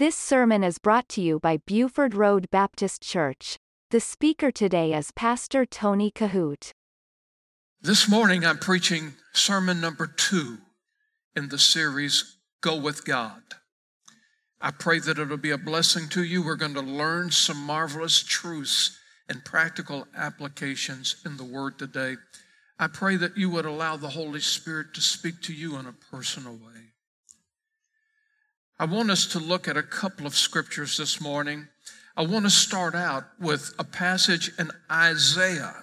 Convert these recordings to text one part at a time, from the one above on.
This sermon is brought to you by Buford Road Baptist Church. The speaker today is Pastor Tony Kohout. This morning I'm preaching sermon number two in the series Go with God. I pray that it'll be a blessing to you. We're going to learn some marvelous truths and practical applications in the Word today. I pray that you would allow the Holy Spirit to speak to you in a personal way. I want us to look at a couple of scriptures this morning. I want to start out with a passage in Isaiah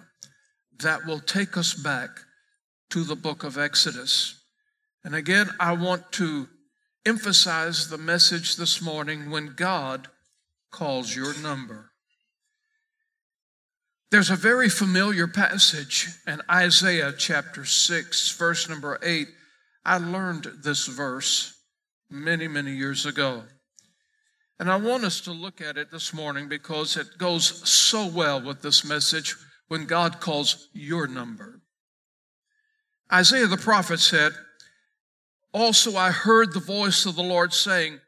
that will take us back to the book of Exodus. And again, I want to emphasize the message this morning when God calls your number. There's a very familiar passage in Isaiah chapter 6, verse number 8. I learned this verse many, many years ago. And I want us to look at it this morning because it goes so well with this message when God calls your number. Isaiah the prophet said, Also I heard the voice of the Lord saying,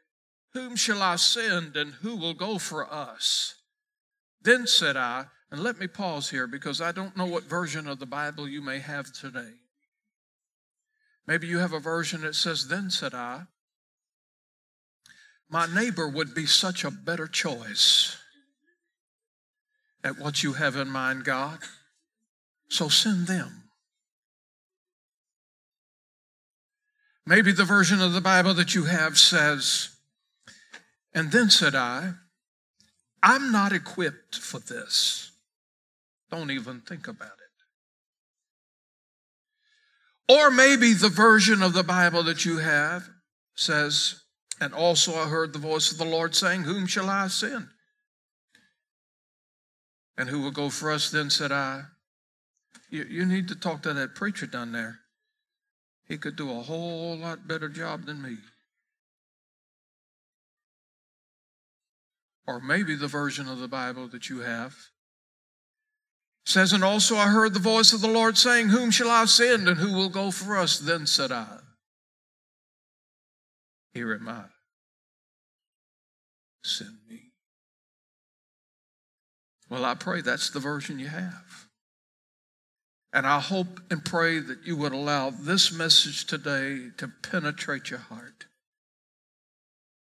Whom shall I send and who will go for us? Then said I, and let me pause here because I don't know what version of the Bible you may have today. Maybe you have a version that says, Then said I, my neighbor would be such a better choice at what you have in mind, God. So send them. Maybe the version of the Bible that you have says, and then said I, I'm not equipped for this. Don't even think about it. Or maybe the version of the Bible that you have says, and also I heard the voice of the Lord saying, Whom shall I send? And who will go for us? Then said I, you, you need to talk to that preacher down there. He could do a whole lot better job than me. Or maybe the version of the Bible that you have says, And also I heard the voice of the Lord saying, Whom shall I send and who will go for us? Then said I, here am I. Send me. Well, I pray that's the version you have. And I hope and pray that you would allow this message today to penetrate your heart,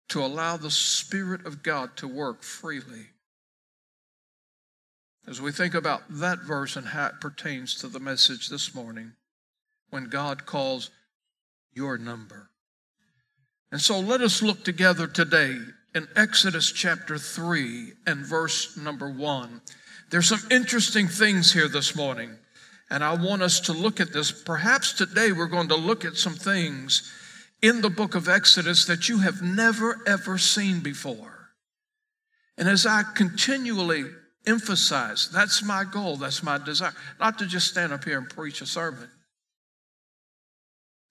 to allow the Spirit of God to work freely. As we think about that verse and how it pertains to the message this morning, when God calls your number. And so let us look together today in Exodus chapter 3 and verse number 1. There's some interesting things here this morning, and I want us to look at this. Perhaps today we're going to look at some things in the book of Exodus that you have never ever seen before. And as I continually emphasize, that's my goal, that's my desire, not to just stand up here and preach a sermon.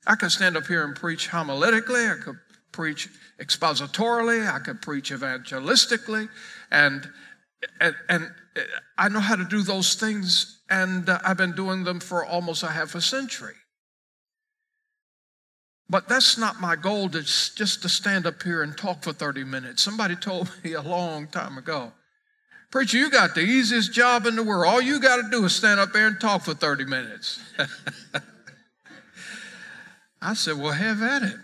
I could stand up here and preach homiletically, I could preach expositorily, I could preach evangelistically, and, and, and I know how to do those things, and uh, I've been doing them for almost a half a century. But that's not my goal to just to stand up here and talk for 30 minutes. Somebody told me a long time ago, Preacher, you got the easiest job in the world. All you got to do is stand up there and talk for 30 minutes. I said, Well, have at it.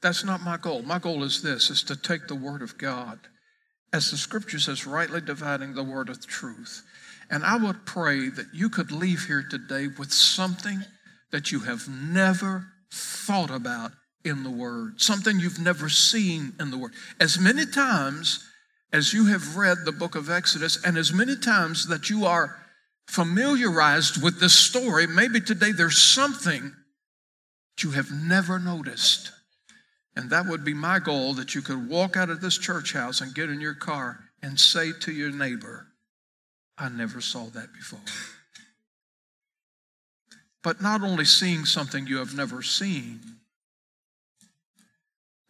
That's not my goal. My goal is this is to take the word of God as the scripture says rightly dividing the word of truth. And I would pray that you could leave here today with something that you have never thought about in the word, something you've never seen in the word. As many times as you have read the book of Exodus and as many times that you are familiarized with this story, maybe today there's something that you have never noticed. And that would be my goal that you could walk out of this church house and get in your car and say to your neighbor, I never saw that before. But not only seeing something you have never seen,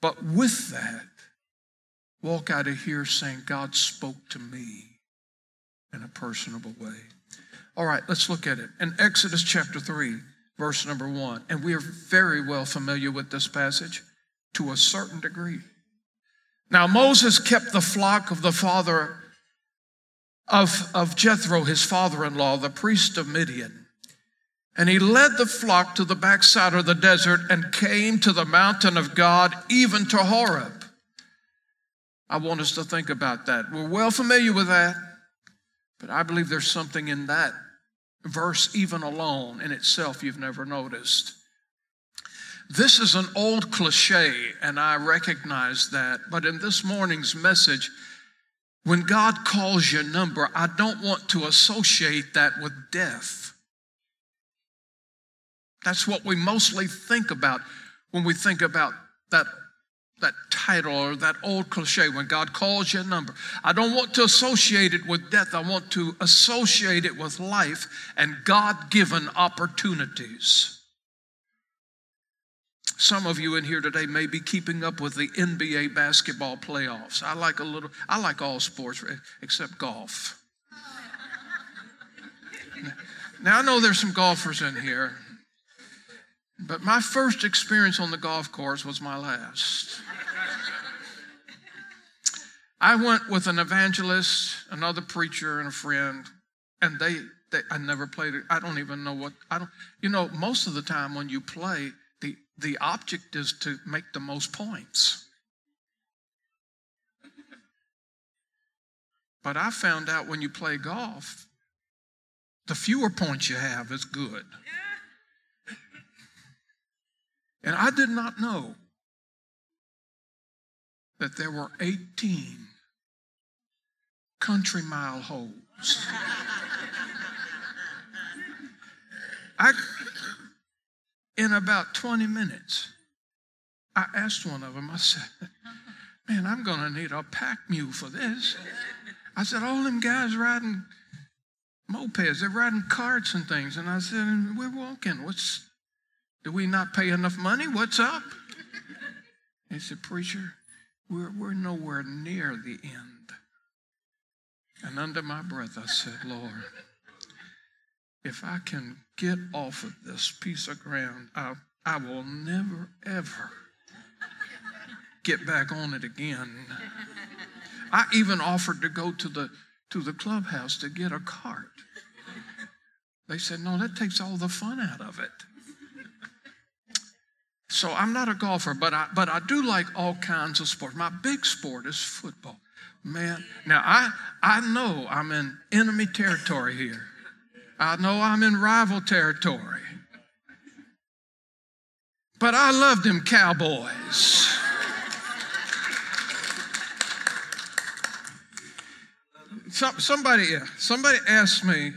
but with that, walk out of here saying, God spoke to me personable way. All right, let's look at it. In Exodus chapter 3, verse number one. And we are very well familiar with this passage to a certain degree. Now, Moses kept the flock of the father of, of Jethro, his father in law, the priest of Midian. And he led the flock to the backside of the desert and came to the mountain of God, even to Horeb. I want us to think about that. We're well familiar with that, but I believe there's something in that verse, even alone in itself, you've never noticed. This is an old cliche, and I recognize that, but in this morning's message, when God calls your number, I don't want to associate that with death. That's what we mostly think about when we think about that, that title or that old cliche when God calls your number. I don't want to associate it with death. I want to associate it with life and God given opportunities. Some of you in here today may be keeping up with the NBA basketball playoffs. I like a little, I like all sports except golf. Now, I know there's some golfers in here. But my first experience on the golf course was my last. I went with an evangelist, another preacher, and a friend, and they, they I never played it. I don't even know what I don't you know, most of the time when you play, the, the object is to make the most points. But I found out when you play golf, the fewer points you have is good. And I did not know that there were 18 country mile holes. I, in about 20 minutes, I asked one of them, I said, Man, I'm going to need a pack mule for this. I said, All them guys riding mopeds, they're riding carts and things. And I said, We're walking. What's do we not pay enough money? What's up? He said, Preacher, we're, we're nowhere near the end. And under my breath, I said, Lord, if I can get off of this piece of ground, I, I will never, ever get back on it again. I even offered to go to the, to the clubhouse to get a cart. They said, no, that takes all the fun out of it. So I'm not a golfer, but I, but I do like all kinds of sports. My big sport is football. Man, now I, I know I'm in enemy territory here. I know I'm in rival territory. But I love them cowboys. Some, somebody, somebody asked me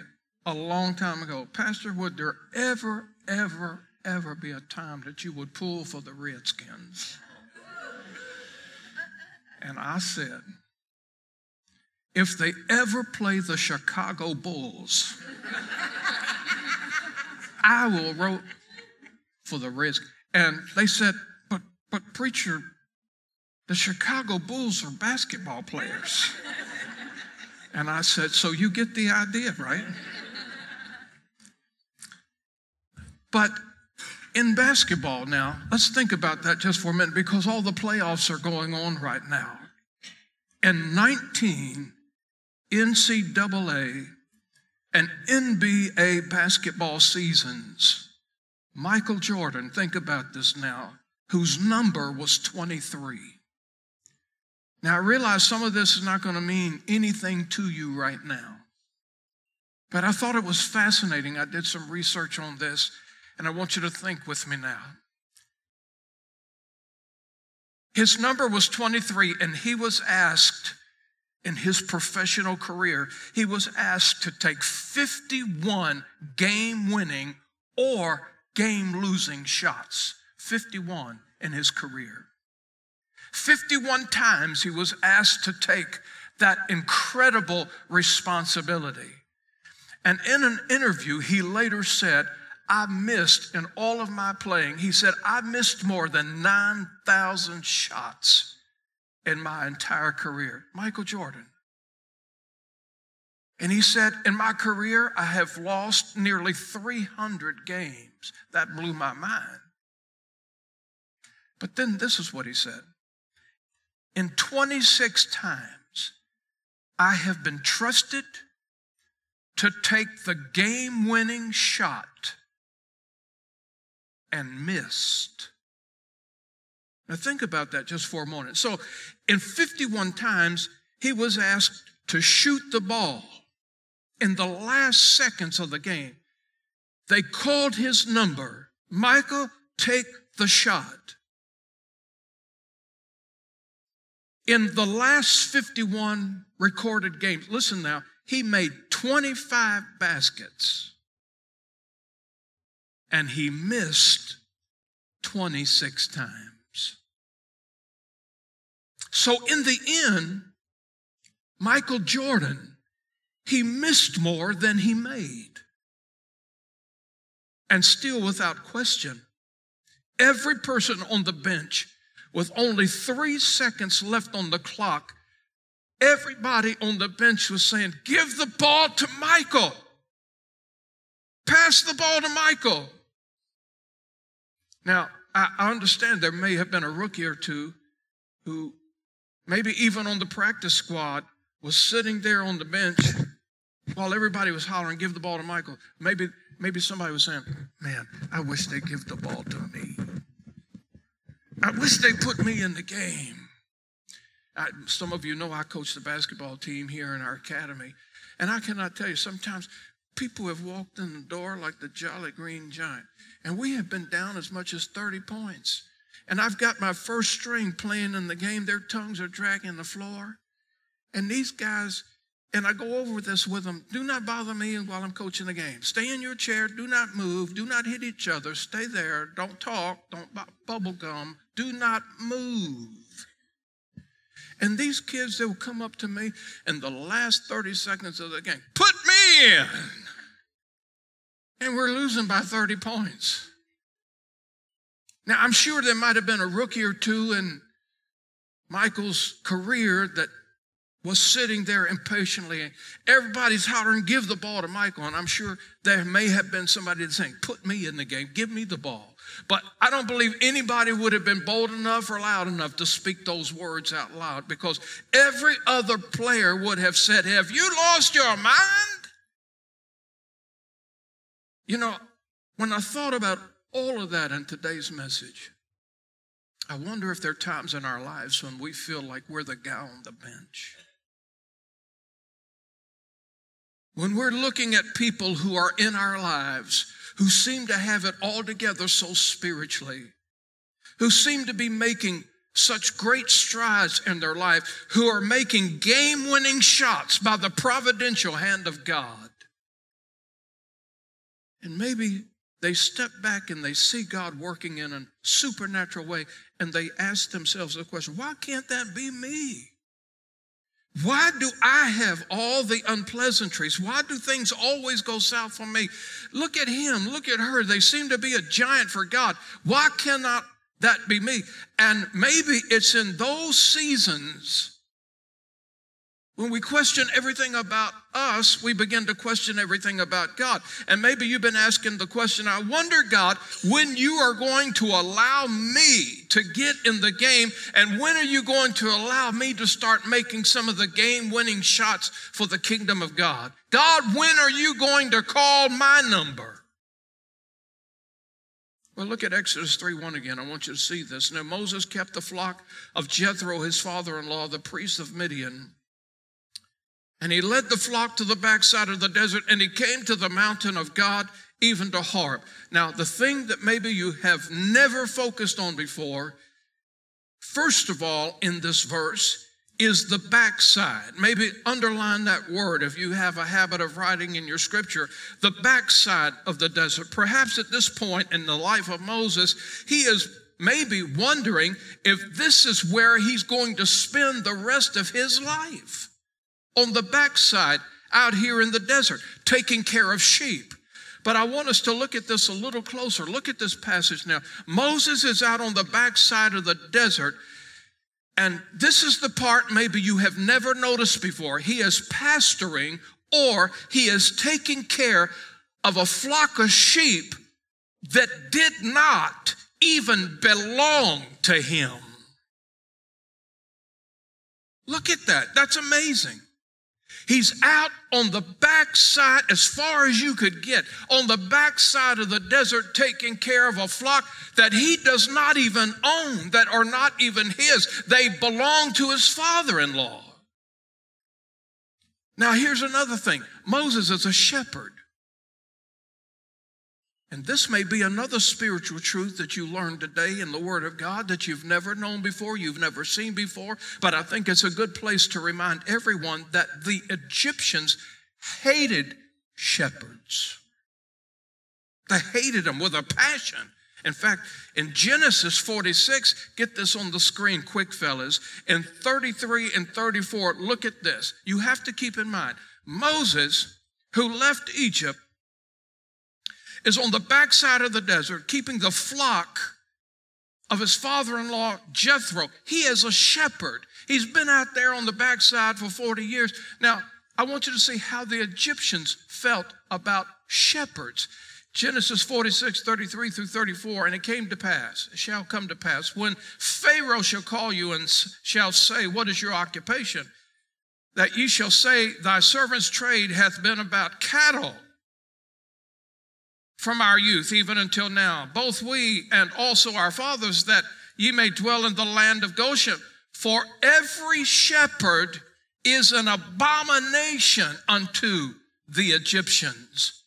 a long time ago, Pastor, would there ever, ever, ever be a time that you would pull for the Redskins? And I said, if they ever play the Chicago Bulls, I will vote for the Redskins. And they said, but, but preacher, the Chicago Bulls are basketball players. And I said, so you get the idea, right? But in basketball now, let's think about that just for a minute because all the playoffs are going on right now. In 19 NCAA and NBA basketball seasons, Michael Jordan, think about this now, whose number was 23. Now, I realize some of this is not going to mean anything to you right now. But I thought it was fascinating. I did some research on this and I want you to think with me now. His number was 23, and he was asked in his professional career, he was asked to take 51 game winning or game losing shots. 51 in his career. 51 times he was asked to take that incredible responsibility. And in an interview, he later said, I missed in all of my playing, he said, I missed more than 9,000 shots in my entire career. Michael Jordan. And he said, In my career, I have lost nearly 300 games. That blew my mind. But then this is what he said In 26 times, I have been trusted to take the game winning shot and missed. Now, think about that just for a moment. So, in 51 times, he was asked to shoot the ball in the last seconds of the game. They called his number Michael, take the shot. In the last 51 recorded games, listen now, he made 25 baskets and he missed 26 times. So in the end, Michael Jordan, he missed more than he made. And still, without question, every person on the bench with only three seconds left on the clock, everybody on the bench was saying, Give the ball to Michael. Pass the ball to Michael. Now, I understand there may have been a rookie or two who, maybe even on the practice squad, was sitting there on the bench while everybody was hollering, Give the ball to Michael. Maybe, maybe somebody was saying, Man, I wish they'd give the ball to me. I wish they put me in the game. I, some of you know I coach the basketball team here in our academy. And I cannot tell you, sometimes people have walked in the door like the Jolly Green Giant, and we have been down as much as 30 points. And I've got my first string playing in the game. Their tongues are dragging the floor. And these guys, and I go over this with them do not bother me while I'm coaching the game. Stay in your chair. Do not move. Do not hit each other. Stay there. Don't talk. Don't bubble gum. Do not move. And these kids, they will come up to me in the last 30 seconds of the game, put me in. And we're losing by 30 points. Now, I'm sure there might have been a rookie or two in Michael's career that was sitting there impatiently. Everybody's hollering, give the ball to Michael. And I'm sure there may have been somebody saying, put me in the game, give me the ball. But I don't believe anybody would have been bold enough or loud enough to speak those words out loud because every other player would have said, Have you lost your mind? You know, when I thought about all of that in today's message, I wonder if there are times in our lives when we feel like we're the guy on the bench. When we're looking at people who are in our lives who seem to have it all together so spiritually, who seem to be making such great strides in their life, who are making game winning shots by the providential hand of God. And maybe they step back and they see God working in a supernatural way and they ask themselves the question why can't that be me? Why do I have all the unpleasantries? Why do things always go south for me? Look at him, look at her. They seem to be a giant for God. Why cannot that be me? And maybe it's in those seasons when we question everything about us, we begin to question everything about God. And maybe you've been asking the question I wonder, God, when you are going to allow me to get in the game, and when are you going to allow me to start making some of the game winning shots for the kingdom of God? God, when are you going to call my number? Well, look at Exodus 3 1 again. I want you to see this. Now, Moses kept the flock of Jethro, his father in law, the priest of Midian. And he led the flock to the backside of the desert, and he came to the mountain of God, even to Horeb. Now, the thing that maybe you have never focused on before, first of all, in this verse, is the backside. Maybe underline that word if you have a habit of writing in your scripture. The backside of the desert. Perhaps at this point in the life of Moses, he is maybe wondering if this is where he's going to spend the rest of his life on the backside out here in the desert, taking care of sheep. But I want us to look at this a little closer. Look at this passage now. Moses is out on the backside of the desert, and this is the part maybe you have never noticed before. He is pastoring or he is taking care of a flock of sheep that did not even belong to him. Look at that. That's amazing. He's out on the backside, as far as you could get, on the backside of the desert, taking care of a flock that he does not even own, that are not even his. They belong to his father in law. Now, here's another thing Moses is a shepherd. And this may be another spiritual truth that you learned today in the Word of God that you've never known before, you've never seen before, but I think it's a good place to remind everyone that the Egyptians hated shepherds. They hated them with a passion. In fact, in Genesis 46, get this on the screen quick, fellas. In 33 and 34, look at this. You have to keep in mind Moses, who left Egypt, is on the backside of the desert keeping the flock of his father in law, Jethro. He is a shepherd. He's been out there on the backside for 40 years. Now, I want you to see how the Egyptians felt about shepherds. Genesis 46, 33 through 34, and it came to pass, it shall come to pass, when Pharaoh shall call you and shall say, What is your occupation? That ye shall say, Thy servant's trade hath been about cattle from our youth even until now, both we and also our fathers, that ye may dwell in the land of Goshen. For every shepherd is an abomination unto the Egyptians.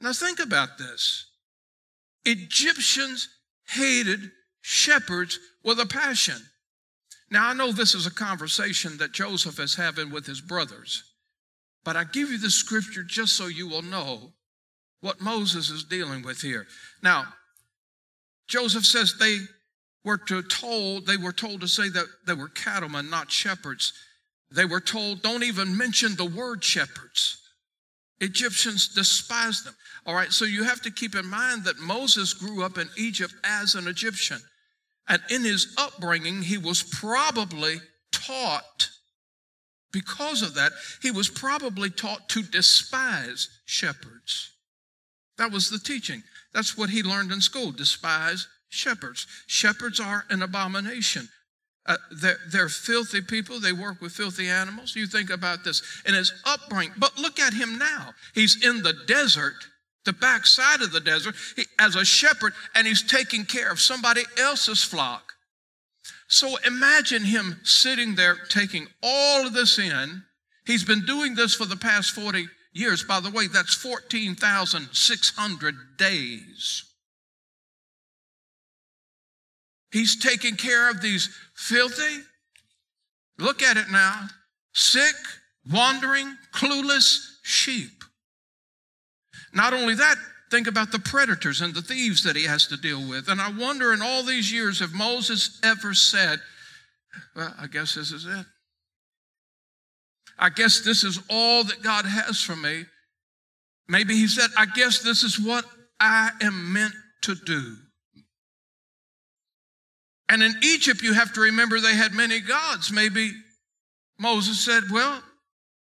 Now think about this. Egyptians hated shepherds with a passion. Now I know this is a conversation that Joseph is having with his brothers, but I give you the scripture just so you will know what Moses is dealing with here. Now, Joseph says they were to told, they were told to say that they were cattlemen, not shepherds. They were told, don't even mention the word shepherds. Egyptians despised them. All right, so you have to keep in mind that Moses grew up in Egypt as an Egyptian. And in his upbringing, he was probably taught, because of that, he was probably taught to despise shepherds. That was the teaching. That's what he learned in school. Despise shepherds. Shepherds are an abomination. Uh, they're, they're, filthy people. They work with filthy animals. You think about this in his upbringing. But look at him now. He's in the desert, the backside of the desert, he, as a shepherd, and he's taking care of somebody else's flock. So imagine him sitting there taking all of this in. He's been doing this for the past 40 years. By the way, that's 14,600 days. He's taking care of these filthy, look at it now, sick, wandering, clueless sheep. Not only that, think about the predators and the thieves that he has to deal with. And I wonder in all these years if Moses ever said, Well, I guess this is it. I guess this is all that God has for me. Maybe he said, I guess this is what I am meant to do. And in Egypt, you have to remember they had many gods. Maybe Moses said, Well,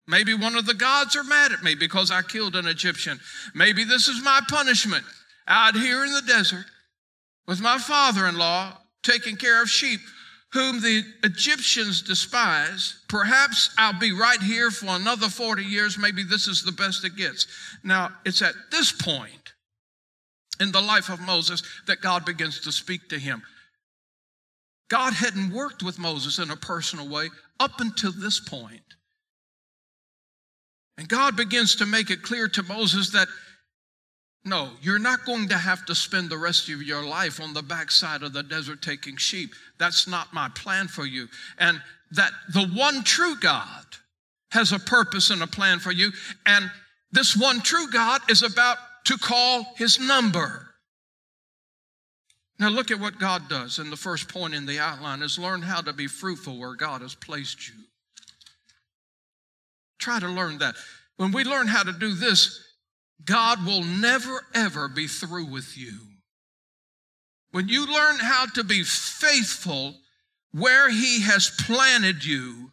maybe one of the gods are mad at me because I killed an Egyptian. Maybe this is my punishment out here in the desert with my father in law taking care of sheep whom the Egyptians despise. Perhaps I'll be right here for another 40 years. Maybe this is the best it gets. Now, it's at this point in the life of Moses that God begins to speak to him. God hadn't worked with Moses in a personal way up until this point. And God begins to make it clear to Moses that no, you're not going to have to spend the rest of your life on the backside of the desert taking sheep. That's not my plan for you. And that the one true God has a purpose and a plan for you. And this one true God is about to call his number. Now look at what God does. And the first point in the outline is learn how to be fruitful where God has placed you. Try to learn that. When we learn how to do this, God will never, ever be through with you. When you learn how to be faithful where He has planted you,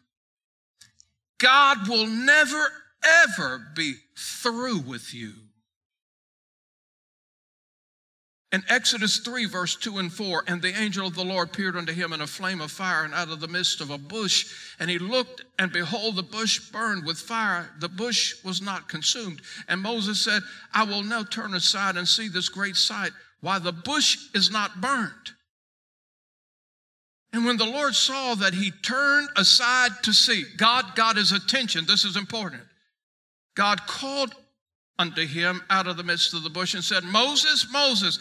God will never, ever be through with you. In Exodus 3, verse 2 and 4, and the angel of the Lord appeared unto him in a flame of fire and out of the midst of a bush. And he looked, and behold, the bush burned with fire. The bush was not consumed. And Moses said, I will now turn aside and see this great sight, why the bush is not burnt. And when the Lord saw that he turned aside to see, God got his attention. This is important. God called unto him out of the midst of the bush and said, Moses, Moses.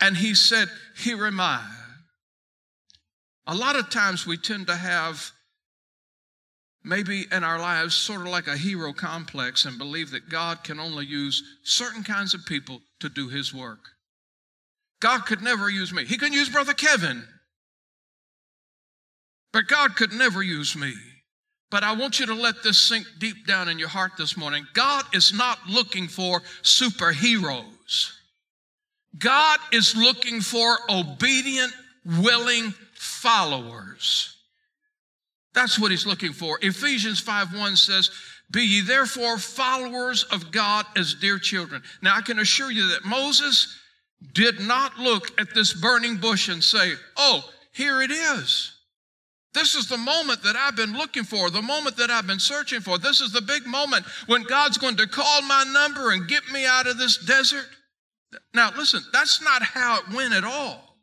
And he said, Here am I. A lot of times we tend to have maybe in our lives sort of like a hero complex and believe that God can only use certain kinds of people to do his work. God could never use me. He can use Brother Kevin, but God could never use me. But I want you to let this sink deep down in your heart this morning. God is not looking for superheroes. God is looking for obedient, willing followers. That's what he's looking for. Ephesians 5 1 says, Be ye therefore followers of God as dear children. Now I can assure you that Moses did not look at this burning bush and say, Oh, here it is. This is the moment that I've been looking for, the moment that I've been searching for. This is the big moment when God's going to call my number and get me out of this desert. Now, listen, that's not how it went at all.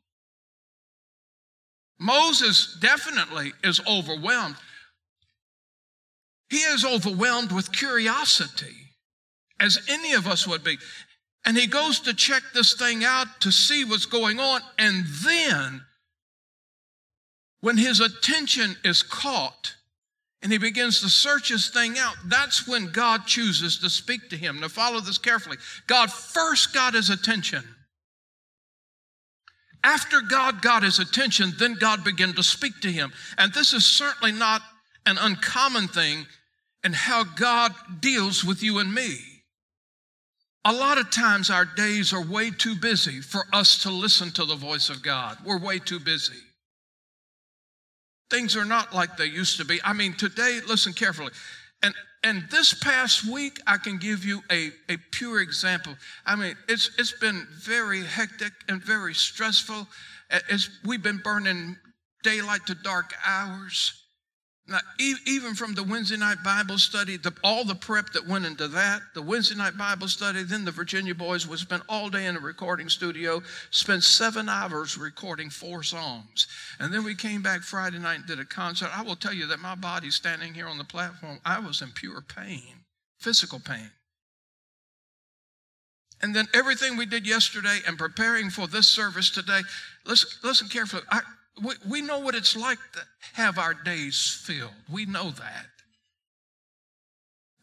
Moses definitely is overwhelmed. He is overwhelmed with curiosity, as any of us would be. And he goes to check this thing out to see what's going on. And then when his attention is caught and he begins to search his thing out, that's when God chooses to speak to him. Now, follow this carefully. God first got his attention. After God got his attention, then God began to speak to him. And this is certainly not an uncommon thing in how God deals with you and me. A lot of times our days are way too busy for us to listen to the voice of God. We're way too busy. Things are not like they used to be. I mean, today, listen carefully. And and this past week, I can give you a, a pure example. I mean, it's it's been very hectic and very stressful. It's, we've been burning daylight to dark hours. Now, even from the Wednesday night Bible study, the, all the prep that went into that, the Wednesday night Bible study, then the Virginia boys would spend all day in a recording studio, spend seven hours recording four songs. And then we came back Friday night and did a concert. I will tell you that my body standing here on the platform, I was in pure pain, physical pain. And then everything we did yesterday and preparing for this service today, listen, listen carefully. I, we, we know what it's like to have our days filled. We know that.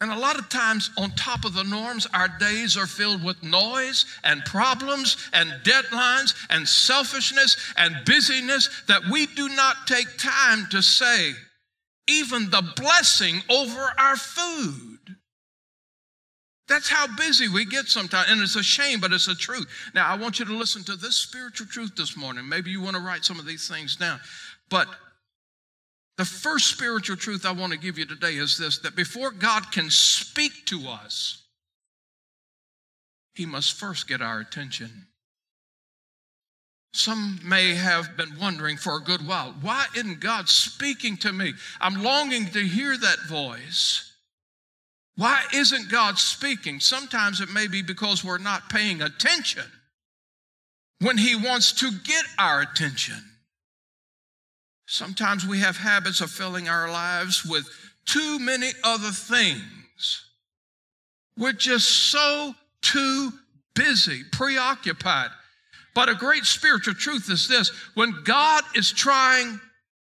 And a lot of times, on top of the norms, our days are filled with noise and problems and deadlines and selfishness and busyness that we do not take time to say, even the blessing over our food. That's how busy we get sometimes. And it's a shame, but it's a truth. Now, I want you to listen to this spiritual truth this morning. Maybe you want to write some of these things down. But the first spiritual truth I want to give you today is this that before God can speak to us, He must first get our attention. Some may have been wondering for a good while why isn't God speaking to me? I'm longing to hear that voice. Why isn't God speaking? Sometimes it may be because we're not paying attention when He wants to get our attention. Sometimes we have habits of filling our lives with too many other things. We're just so too busy, preoccupied. But a great spiritual truth is this when God is trying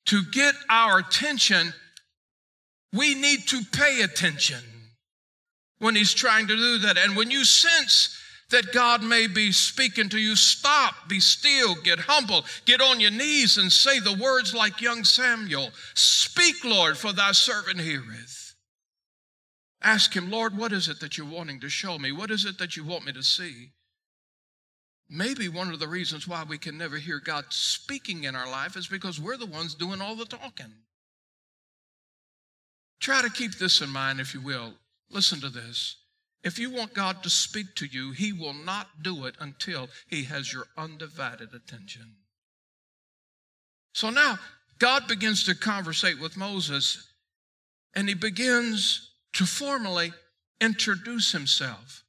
to get our attention, we need to pay attention when he's trying to do that. And when you sense that God may be speaking to you, stop, be still, get humble, get on your knees and say the words like young Samuel Speak, Lord, for thy servant heareth. Ask him, Lord, what is it that you're wanting to show me? What is it that you want me to see? Maybe one of the reasons why we can never hear God speaking in our life is because we're the ones doing all the talking. Try to keep this in mind, if you will. Listen to this. If you want God to speak to you, He will not do it until He has your undivided attention. So now God begins to conversate with Moses and he begins to formally introduce himself.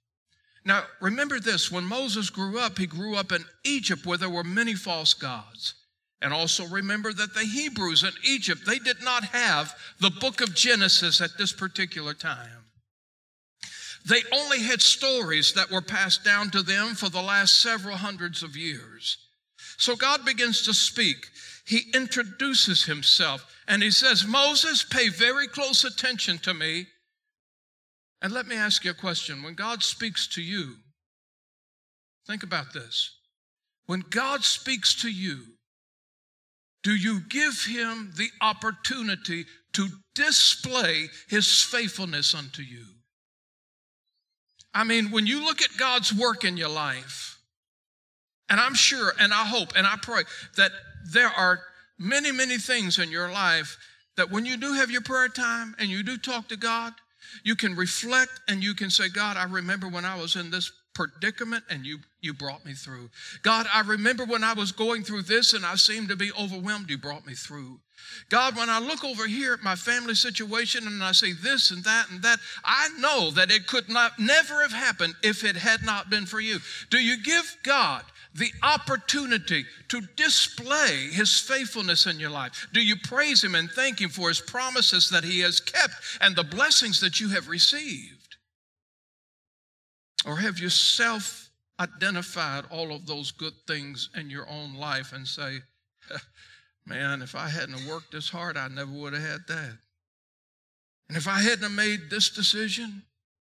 Now, remember this when Moses grew up, he grew up in Egypt where there were many false gods. And also remember that the Hebrews in Egypt, they did not have the book of Genesis at this particular time. They only had stories that were passed down to them for the last several hundreds of years. So God begins to speak. He introduces himself and he says, Moses, pay very close attention to me. And let me ask you a question. When God speaks to you, think about this. When God speaks to you, do you give him the opportunity to display his faithfulness unto you? I mean, when you look at God's work in your life, and I'm sure and I hope and I pray that there are many, many things in your life that when you do have your prayer time and you do talk to God, you can reflect and you can say, God, I remember when I was in this predicament and you you brought me through. God, I remember when I was going through this and I seemed to be overwhelmed, you brought me through. God, when I look over here at my family situation and I see this and that and that, I know that it could not never have happened if it had not been for you. Do you give God the opportunity to display his faithfulness in your life? Do you praise him and thank him for his promises that he has kept and the blessings that you have received? Or have you self identified all of those good things in your own life and say, man, if I hadn't worked this hard, I never would have had that. And if I hadn't made this decision,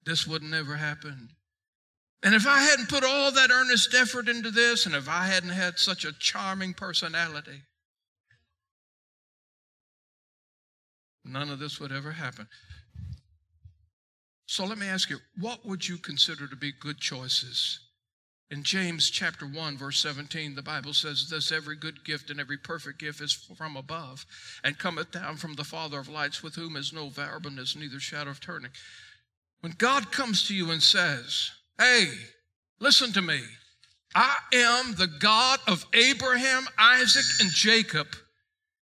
this would never happened. And if I hadn't put all that earnest effort into this, and if I hadn't had such a charming personality, none of this would ever happen. So let me ask you, what would you consider to be good choices? In James chapter 1, verse 17, the Bible says, This every good gift and every perfect gift is from above, and cometh down from the Father of lights, with whom is no variableness, neither shadow of turning. When God comes to you and says, Hey, listen to me. I am the God of Abraham, Isaac, and Jacob,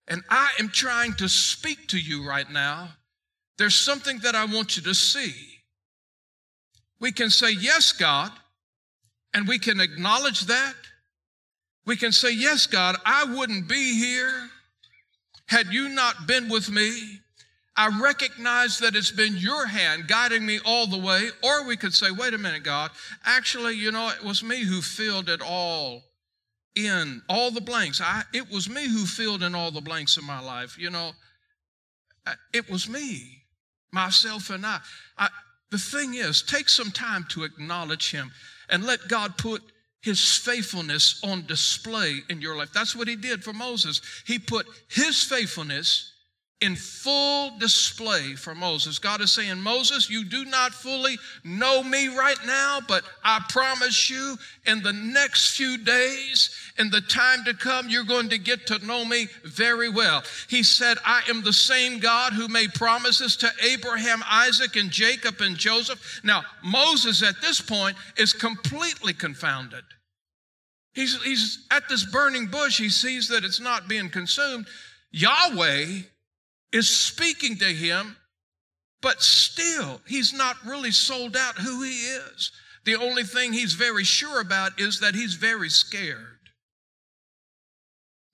and I am trying to speak to you right now. There's something that I want you to see. We can say, Yes, God, and we can acknowledge that. We can say, Yes, God, I wouldn't be here had you not been with me. I recognize that it's been your hand guiding me all the way. Or we could say, wait a minute, God, actually, you know, it was me who filled it all in, all the blanks. I, it was me who filled in all the blanks in my life. You know, uh, it was me, myself, and I. I the thing is, take some time to acknowledge Him and let God put his faithfulness on display in your life. That's what he did for Moses. He put his faithfulness in full display for Moses. God is saying, Moses, you do not fully know me right now, but I promise you in the next few days, in the time to come, you're going to get to know me very well. He said, I am the same God who made promises to Abraham, Isaac, and Jacob and Joseph. Now, Moses at this point is completely confounded. He's, he's at this burning bush. He sees that it's not being consumed. Yahweh is speaking to him, but still, he's not really sold out who he is. The only thing he's very sure about is that he's very scared.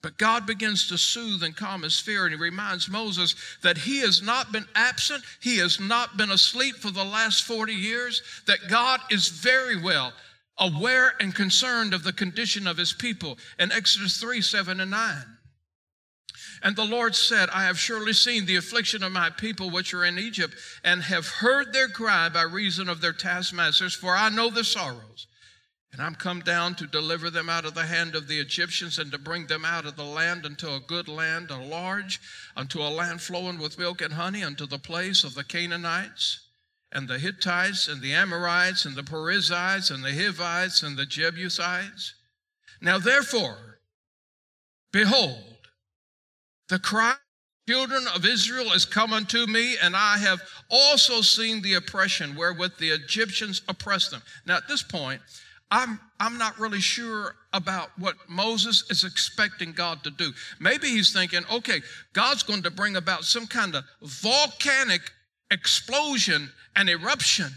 But God begins to soothe and calm his fear, and he reminds Moses that he has not been absent, he has not been asleep for the last 40 years, that God is very well aware and concerned of the condition of his people in Exodus 3 7 and 9. And the Lord said, I have surely seen the affliction of my people which are in Egypt, and have heard their cry by reason of their taskmasters, for I know their sorrows. And I'm come down to deliver them out of the hand of the Egyptians and to bring them out of the land unto a good land, a large, unto a land flowing with milk and honey, unto the place of the Canaanites and the Hittites and the Amorites and the Perizzites and the Hivites and the Jebusites. Now therefore, behold, the cry children of Israel is come unto me, and I have also seen the oppression wherewith the Egyptians oppressed them. Now, at this point, I'm, I'm not really sure about what Moses is expecting God to do. Maybe he's thinking, okay, God's going to bring about some kind of volcanic explosion and eruption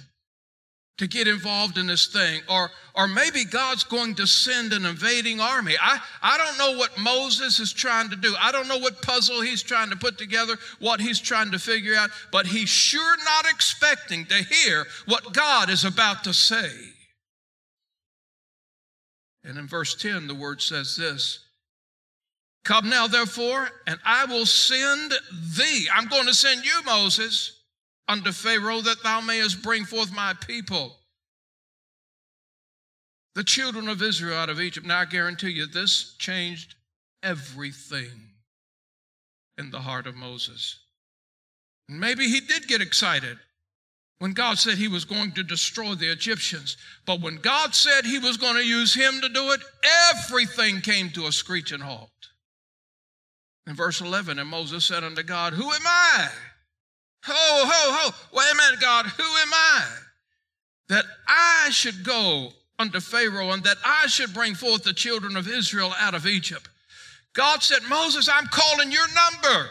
to get involved in this thing. Or, or maybe God's going to send an invading army. I, I don't know what Moses is trying to do. I don't know what puzzle he's trying to put together, what he's trying to figure out, but he's sure not expecting to hear what God is about to say. And in verse 10, the word says this Come now, therefore, and I will send thee. I'm going to send you, Moses unto Pharaoh that thou mayest bring forth my people, the children of Israel out of Egypt. Now I guarantee you, this changed everything in the heart of Moses. And maybe he did get excited when God said he was going to destroy the Egyptians. But when God said he was going to use him to do it, everything came to a screeching halt. In verse 11, and Moses said unto God, Who am I? Ho, ho, ho. Wait a minute, God. Who am I? That I should go unto Pharaoh and that I should bring forth the children of Israel out of Egypt. God said, Moses, I'm calling your number.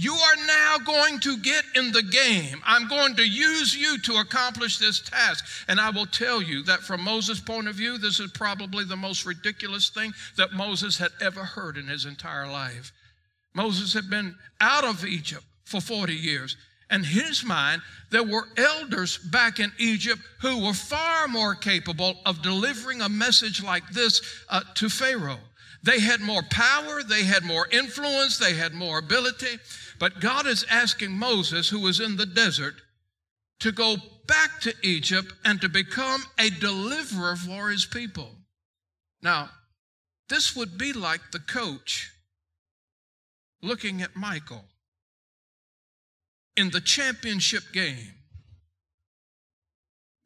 You are now going to get in the game. I'm going to use you to accomplish this task. And I will tell you that from Moses' point of view, this is probably the most ridiculous thing that Moses had ever heard in his entire life. Moses had been out of Egypt for 40 years. And his mind, there were elders back in Egypt who were far more capable of delivering a message like this uh, to Pharaoh. They had more power, they had more influence, they had more ability. But God is asking Moses, who was in the desert, to go back to Egypt and to become a deliverer for his people. Now, this would be like the coach looking at Michael in the championship game,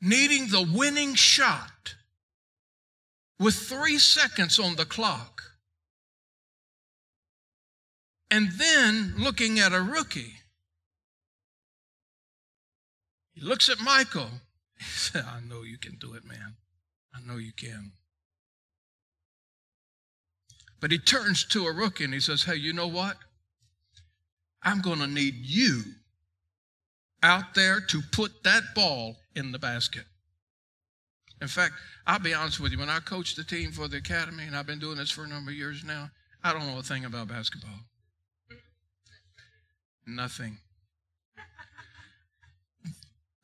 needing the winning shot with three seconds on the clock, and then looking at a rookie. He looks at Michael. He said, I know you can do it, man. I know you can. But he turns to a rookie and he says, Hey, you know what? I'm going to need you out there to put that ball in the basket. In fact, I'll be honest with you, when I coached the team for the academy, and I've been doing this for a number of years now, I don't know a thing about basketball. Nothing.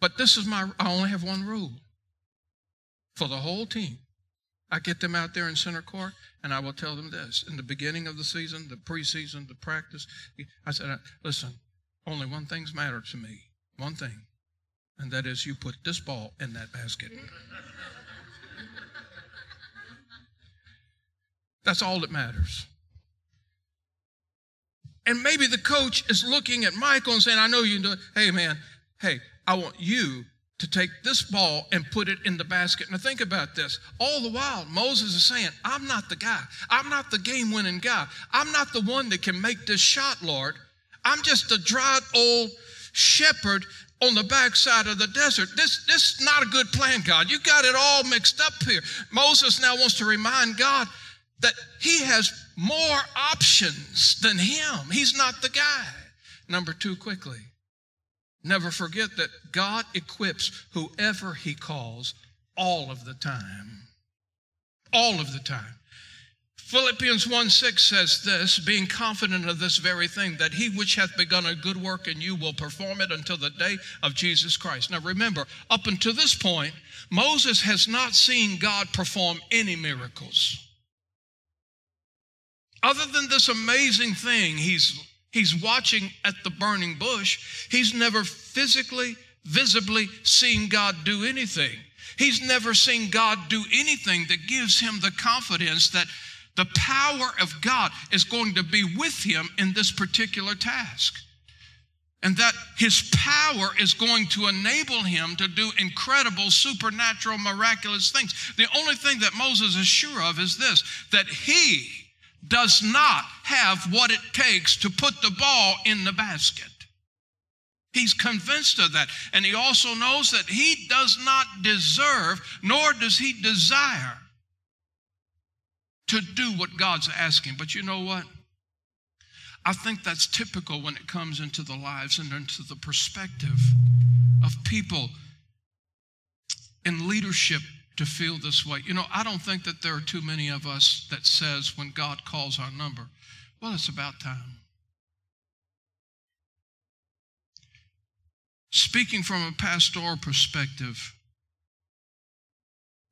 But this is my, I only have one rule for the whole team. I get them out there in center court, and I will tell them this. In the beginning of the season, the preseason, the practice, I said, listen, only one thing's matter to me. One thing. And that is you put this ball in that basket. That's all that matters. And maybe the coach is looking at Michael and saying, I know you do it. Hey, man, hey, I want you to take this ball and put it in the basket. Now, think about this. All the while, Moses is saying, I'm not the guy. I'm not the game winning guy. I'm not the one that can make this shot, Lord. I'm just a dried old shepherd on the backside of the desert. This, this is not a good plan, God. You got it all mixed up here. Moses now wants to remind God that he has more options than him. He's not the guy. Number two, quickly. Never forget that God equips whoever He calls all of the time. All of the time. Philippians 1 6 says this, being confident of this very thing, that he which hath begun a good work in you will perform it until the day of Jesus Christ. Now remember, up until this point, Moses has not seen God perform any miracles. Other than this amazing thing he's He's watching at the burning bush. He's never physically, visibly seen God do anything. He's never seen God do anything that gives him the confidence that the power of God is going to be with him in this particular task. And that his power is going to enable him to do incredible, supernatural, miraculous things. The only thing that Moses is sure of is this that he does not have what it takes to put the ball in the basket. He's convinced of that. And he also knows that he does not deserve, nor does he desire to do what God's asking. But you know what? I think that's typical when it comes into the lives and into the perspective of people in leadership to feel this way. You know, I don't think that there are too many of us that says when God calls our number, well, it's about time. Speaking from a pastoral perspective,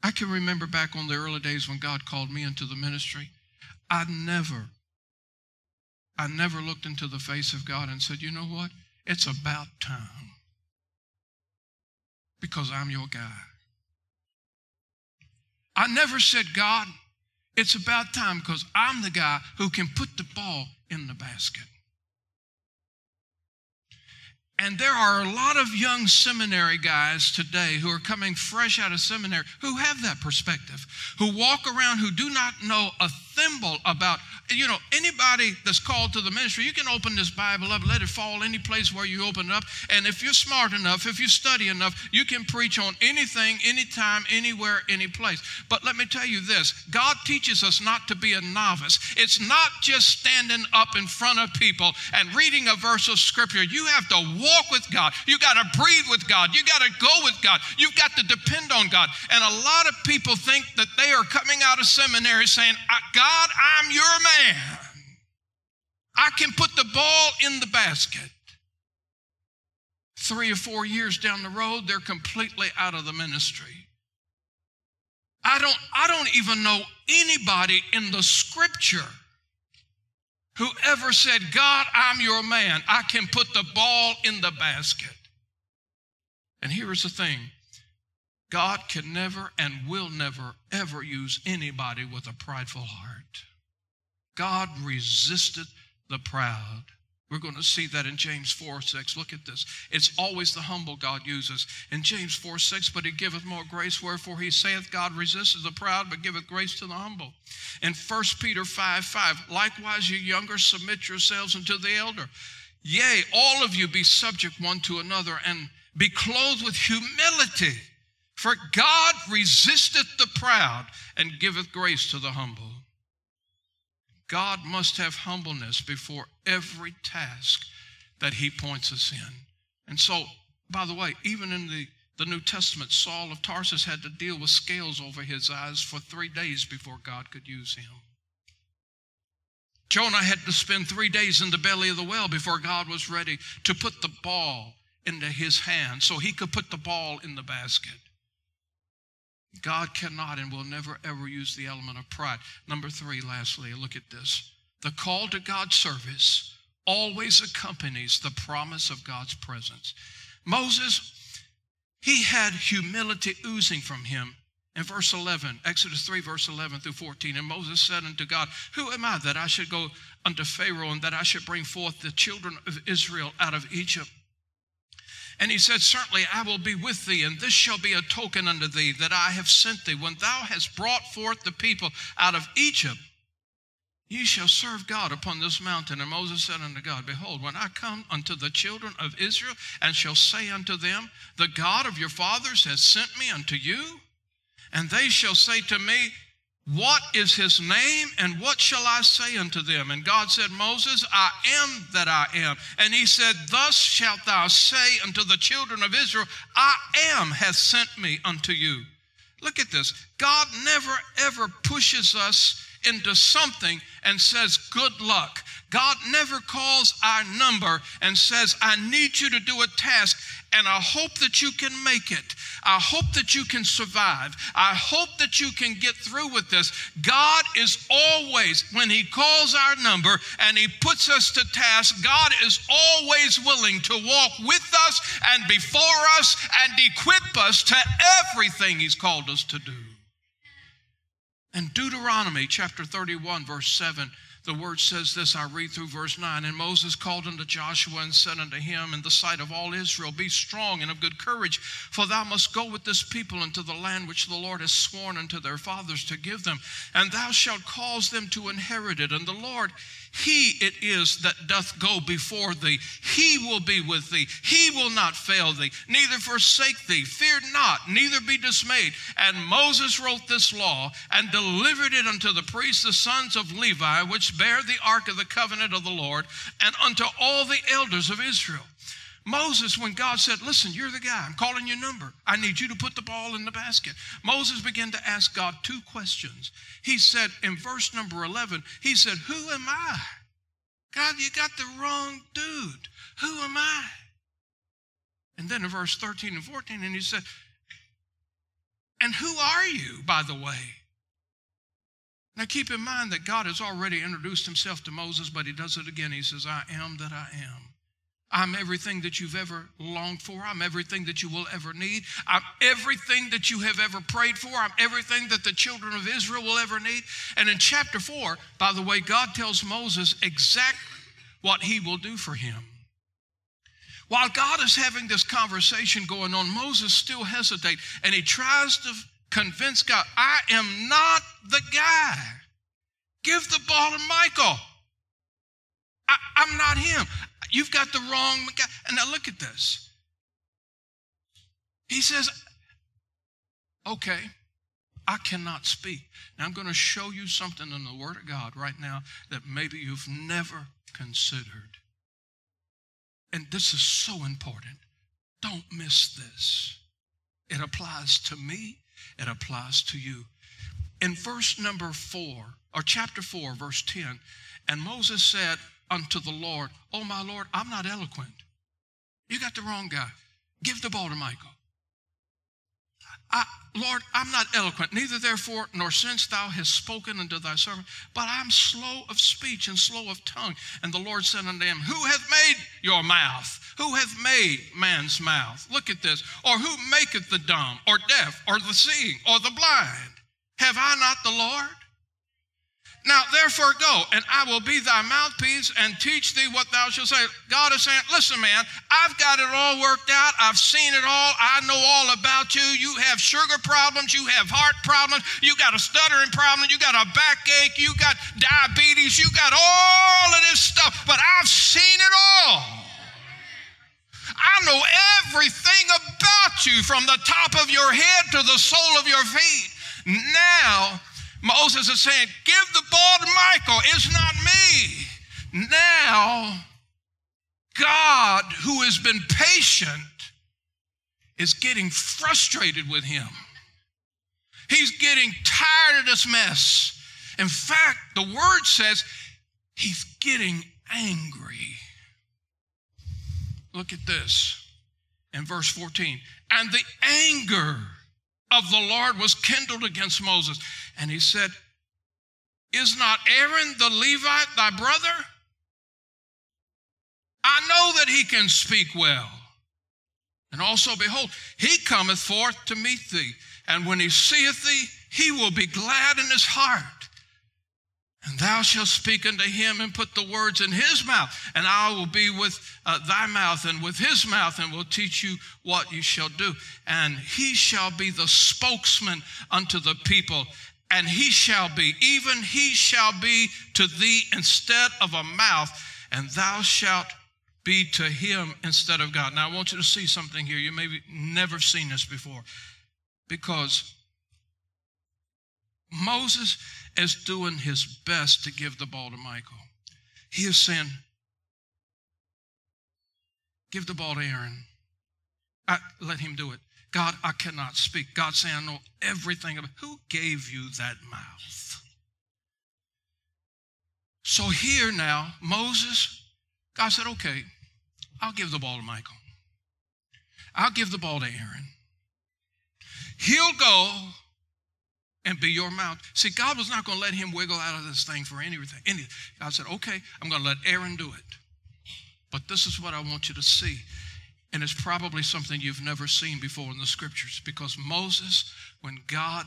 I can remember back on the early days when God called me into the ministry. I never, I never looked into the face of God and said, you know what? It's about time. Because I'm your guy. I never said, God, it's about time because I'm the guy who can put the ball in the basket. And there are a lot of young seminary guys today who are coming fresh out of seminary who have that perspective, who walk around who do not know a thimble about, you know, anybody that's called to the ministry, you can open this Bible up, let it fall any place where you open it up. And if you're smart enough, if you study enough, you can preach on anything, anytime, anywhere, any place. But let me tell you this God teaches us not to be a novice. It's not just standing up in front of people and reading a verse of scripture. You have to walk with God. You got to breathe with God. You got to go with God. You've got to depend on God. And a lot of people think that they are coming out of seminary saying, God, I'm your man. I can put the ball in the basket. Three or four years down the road, they're completely out of the ministry. I don't, I don't even know anybody in the scripture who ever said, God, I'm your man. I can put the ball in the basket. And here is the thing God can never and will never, ever use anybody with a prideful heart. God resisted the proud. We're going to see that in James 4 6. Look at this. It's always the humble God uses. In James 4 6, but he giveth more grace, wherefore he saith, God resisteth the proud, but giveth grace to the humble. In 1 Peter 5 5, likewise, you younger, submit yourselves unto the elder. Yea, all of you be subject one to another, and be clothed with humility for God resisteth the proud and giveth grace to the humble. God must have humbleness before every task that he points us in. And so, by the way, even in the, the New Testament, Saul of Tarsus had to deal with scales over his eyes for three days before God could use him. Jonah had to spend three days in the belly of the well before God was ready to put the ball into his hand so he could put the ball in the basket. God cannot and will never ever use the element of pride. Number three, lastly, look at this. The call to God's service always accompanies the promise of God's presence. Moses, he had humility oozing from him. In verse 11, Exodus 3, verse 11 through 14, and Moses said unto God, Who am I that I should go unto Pharaoh and that I should bring forth the children of Israel out of Egypt? And he said, Certainly I will be with thee, and this shall be a token unto thee that I have sent thee. When thou hast brought forth the people out of Egypt, ye shall serve God upon this mountain. And Moses said unto God, Behold, when I come unto the children of Israel, and shall say unto them, The God of your fathers has sent me unto you, and they shall say to me, what is his name and what shall I say unto them? And God said, Moses, I am that I am. And he said, Thus shalt thou say unto the children of Israel, I am hath sent me unto you. Look at this. God never ever pushes us into something and says, Good luck. God never calls our number and says, I need you to do a task and I hope that you can make it. I hope that you can survive. I hope that you can get through with this. God is always, when He calls our number and He puts us to task, God is always willing to walk with us and before us and equip us to everything He's called us to do. And Deuteronomy chapter 31, verse 7 the word says this I read through verse 9. And Moses called unto Joshua and said unto him in the sight of all Israel, Be strong and of good courage, for thou must go with this people into the land which the Lord has sworn unto their fathers to give them, and thou shalt cause them to inherit it. And the Lord, He it is that doth go before thee. He will be with thee. He will not fail thee, neither forsake thee. Fear not, neither be dismayed. And Moses wrote this law and delivered it unto the priests, the sons of Levi, which bear the ark of the covenant of the Lord, and unto all the elders of Israel. Moses, when God said, Listen, you're the guy, I'm calling your number. I need you to put the ball in the basket. Moses began to ask God two questions. He said in verse number 11, He said, Who am I? God, you got the wrong dude. Who am I? And then in verse 13 and 14, and he said, And who are you, by the way? Now keep in mind that God has already introduced himself to Moses, but he does it again. He says, I am that I am. I'm everything that you've ever longed for. I'm everything that you will ever need. I'm everything that you have ever prayed for. I'm everything that the children of Israel will ever need. And in chapter 4, by the way, God tells Moses exactly what he will do for him. While God is having this conversation going on, Moses still hesitates and he tries to convince God, I am not the guy. Give the ball to Michael. I, am not him. You've got the wrong guy. And now look at this. He says, Okay, I cannot speak. Now I'm going to show you something in the Word of God right now that maybe you've never considered. And this is so important. Don't miss this. It applies to me it applies to you. In verse number four, or chapter four, verse 10, and Moses said unto the Lord, Oh, my Lord, I'm not eloquent. You got the wrong guy. Give the ball to Michael. I, Lord, I'm not eloquent, neither therefore nor since thou hast spoken unto thy servant, but I'm slow of speech and slow of tongue. And the Lord said unto him, Who hath made your mouth? Who hath made man's mouth? Look at this. Or who maketh the dumb, or deaf, or the seeing, or the blind? Have I not the Lord? Now, therefore, go, and I will be thy mouthpiece and teach thee what thou shalt say. God is saying, Listen, man, I've got it all worked out. I've seen it all. I know all about you. You have sugar problems. You have heart problems. You got a stuttering problem. You got a backache. You got diabetes. You got all of this stuff. But I've seen it all. I know everything about you from the top of your head to the sole of your feet. Now, Moses is saying, Give the ball to Michael. It's not me. Now, God, who has been patient, is getting frustrated with him. He's getting tired of this mess. In fact, the word says he's getting angry. Look at this in verse 14. And the anger of the Lord was kindled against Moses. And he said, Is not Aaron the Levite thy brother? I know that he can speak well. And also, behold, he cometh forth to meet thee. And when he seeth thee, he will be glad in his heart. And thou shalt speak unto him and put the words in his mouth, and I will be with uh, thy mouth and with his mouth, and will teach you what you shall do. And he shall be the spokesman unto the people, and he shall be, even he shall be to thee instead of a mouth, and thou shalt be to him instead of God. Now, I want you to see something here. You maybe never seen this before, because Moses is doing his best to give the ball to Michael. He is saying, Give the ball to Aaron. I, let him do it. God, I cannot speak. God saying, I know everything about who gave you that mouth. So here now, Moses, God said, okay, I'll give the ball to Michael. I'll give the ball to Aaron. He'll go and be your mouth. See, God was not going to let him wiggle out of this thing for anything. anything. God said, okay, I'm going to let Aaron do it. But this is what I want you to see. And it's probably something you've never seen before in the scriptures because Moses, when God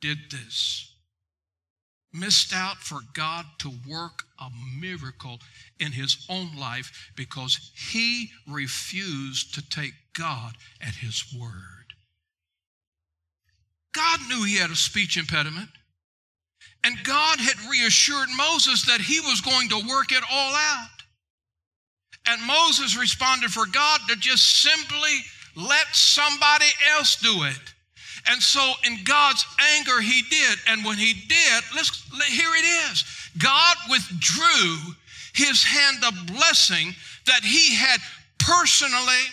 did this, missed out for God to work a miracle in his own life because he refused to take God at his word. God knew he had a speech impediment. And God had reassured Moses that he was going to work it all out. And Moses responded for God to just simply let somebody else do it. And so in God's anger, he did. And when he did, let's here it is. God withdrew his hand of blessing that he had personally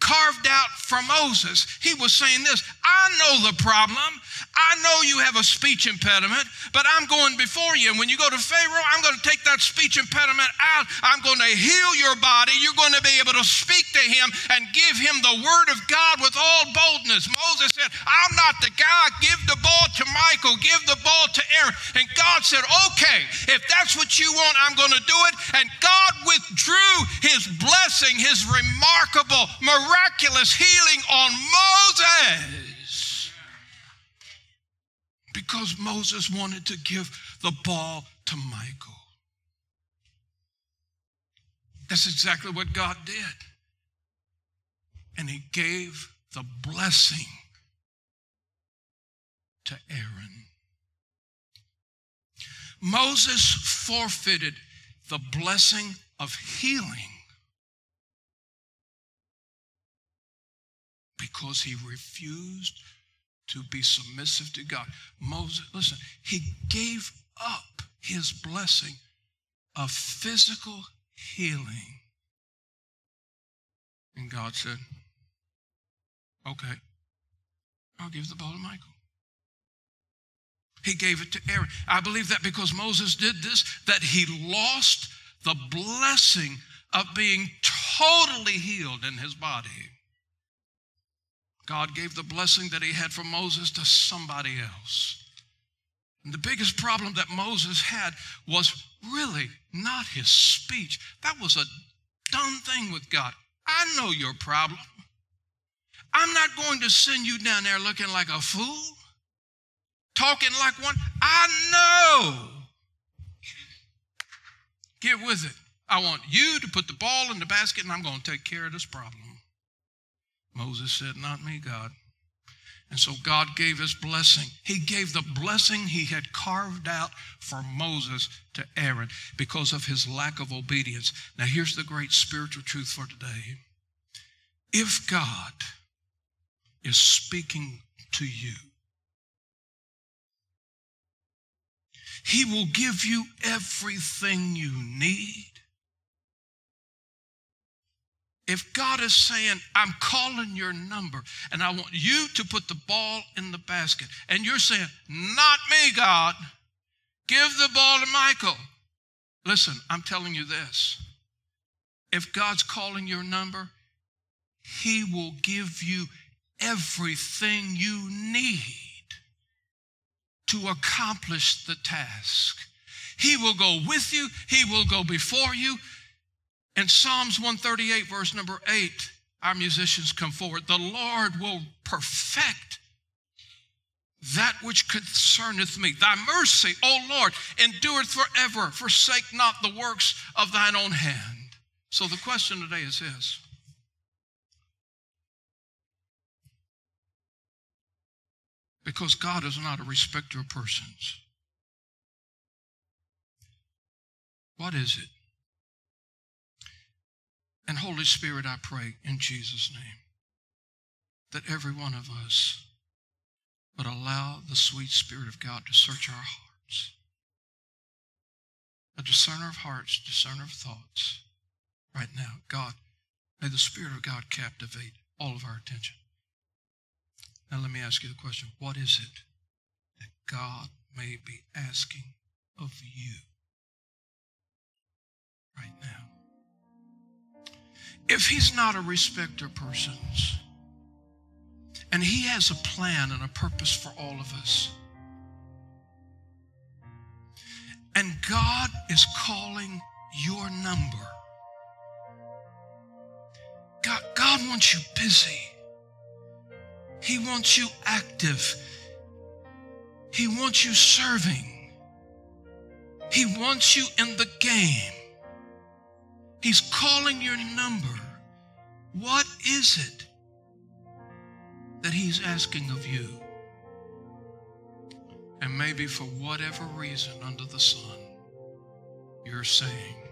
carved out for Moses. He was saying this I know the problem. I know you have a speech impediment, but I'm going before you. And when you go to Pharaoh, I'm going to take that speech impediment out. I'm going to heal your body. You're going to be able to speak to him and give him the word of God with all boldness. Moses said, I'm not the guy. Give the ball to Michael. Give the ball to Aaron. And God said, okay, if that's what you want, I'm going to do it. And God withdrew his blessing, his remarkable, miraculous healing on Moses because Moses wanted to give the ball to Michael. That's exactly what God did. And he gave the blessing to Aaron. Moses forfeited the blessing of healing because he refused to be submissive to God. Moses, listen, he gave up his blessing of physical healing. And God said, Okay, I'll give the ball to Michael. He gave it to Aaron. I believe that because Moses did this, that he lost the blessing of being totally healed in his body. God gave the blessing that he had for Moses to somebody else. And the biggest problem that Moses had was really not his speech. That was a done thing with God. I know your problem. I'm not going to send you down there looking like a fool, talking like one. I know. Get with it. I want you to put the ball in the basket, and I'm going to take care of this problem. Moses said, Not me, God. And so God gave his blessing. He gave the blessing he had carved out for Moses to Aaron because of his lack of obedience. Now, here's the great spiritual truth for today. If God is speaking to you, he will give you everything you need if God is saying, I'm calling your number and I want you to put the ball in the basket, and you're saying, Not me, God, give the ball to Michael. Listen, I'm telling you this. If God's calling your number, He will give you everything you need to accomplish the task. He will go with you, He will go before you, in Psalms 138, verse number 8, our musicians come forward. The Lord will perfect that which concerneth me. Thy mercy, O Lord, endureth forever. Forsake not the works of thine own hand. So the question today is this Because God is not a respecter of persons. What is it and Holy Spirit, I pray in Jesus' name that every one of us would allow the sweet Spirit of God to search our hearts. A discerner of hearts, discerner of thoughts. Right now, God, may the Spirit of God captivate all of our attention. Now, let me ask you the question what is it that God may be asking of you right now? If he's not a respecter of persons, and he has a plan and a purpose for all of us, and God is calling your number, God, God wants you busy. He wants you active. He wants you serving. He wants you in the game. He's calling your number. What is it that He's asking of you? And maybe for whatever reason under the sun, you're saying,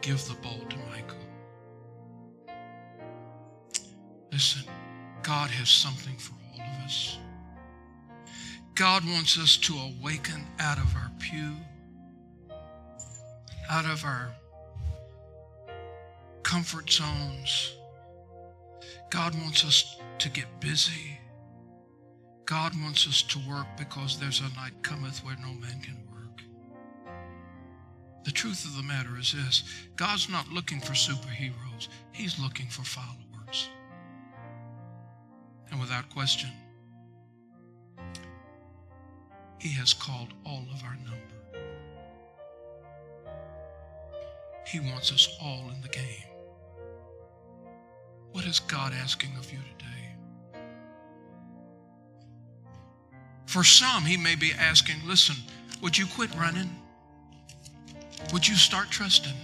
Give the ball to Michael. Listen, God has something for all of us. God wants us to awaken out of our pew, out of our comfort zones. God wants us to get busy. God wants us to work because there's a night cometh where no man can work. The truth of the matter is this God's not looking for superheroes, He's looking for followers. And without question, He has called all of our number. He wants us all in the game. What is God asking of you today? For some, He may be asking, listen, would you quit running? Would you start trusting?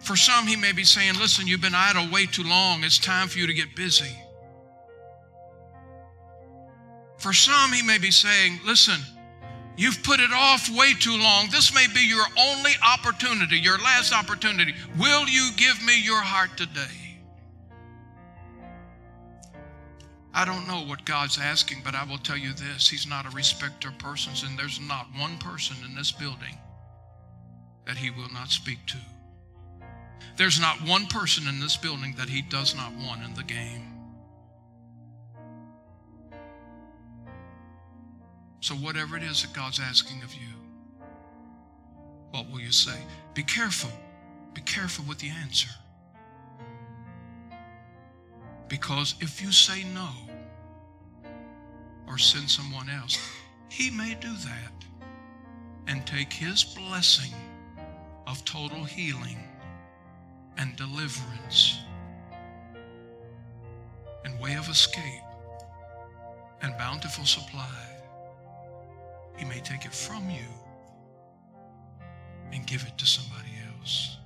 For some, He may be saying, listen, you've been idle way too long. It's time for you to get busy. For some, He may be saying, listen, You've put it off way too long. This may be your only opportunity, your last opportunity. Will you give me your heart today? I don't know what God's asking, but I will tell you this He's not a respecter of persons, and there's not one person in this building that He will not speak to. There's not one person in this building that He does not want in the game. So, whatever it is that God's asking of you, what will you say? Be careful. Be careful with the answer. Because if you say no or send someone else, He may do that and take His blessing of total healing and deliverance and way of escape and bountiful supply he may take it from you and give it to somebody else.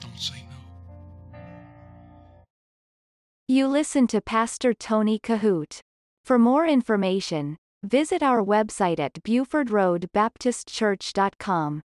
Don't say no. You listen to Pastor Tony Kohout. For more information, visit our website at BufordRoadBaptistChurch.com.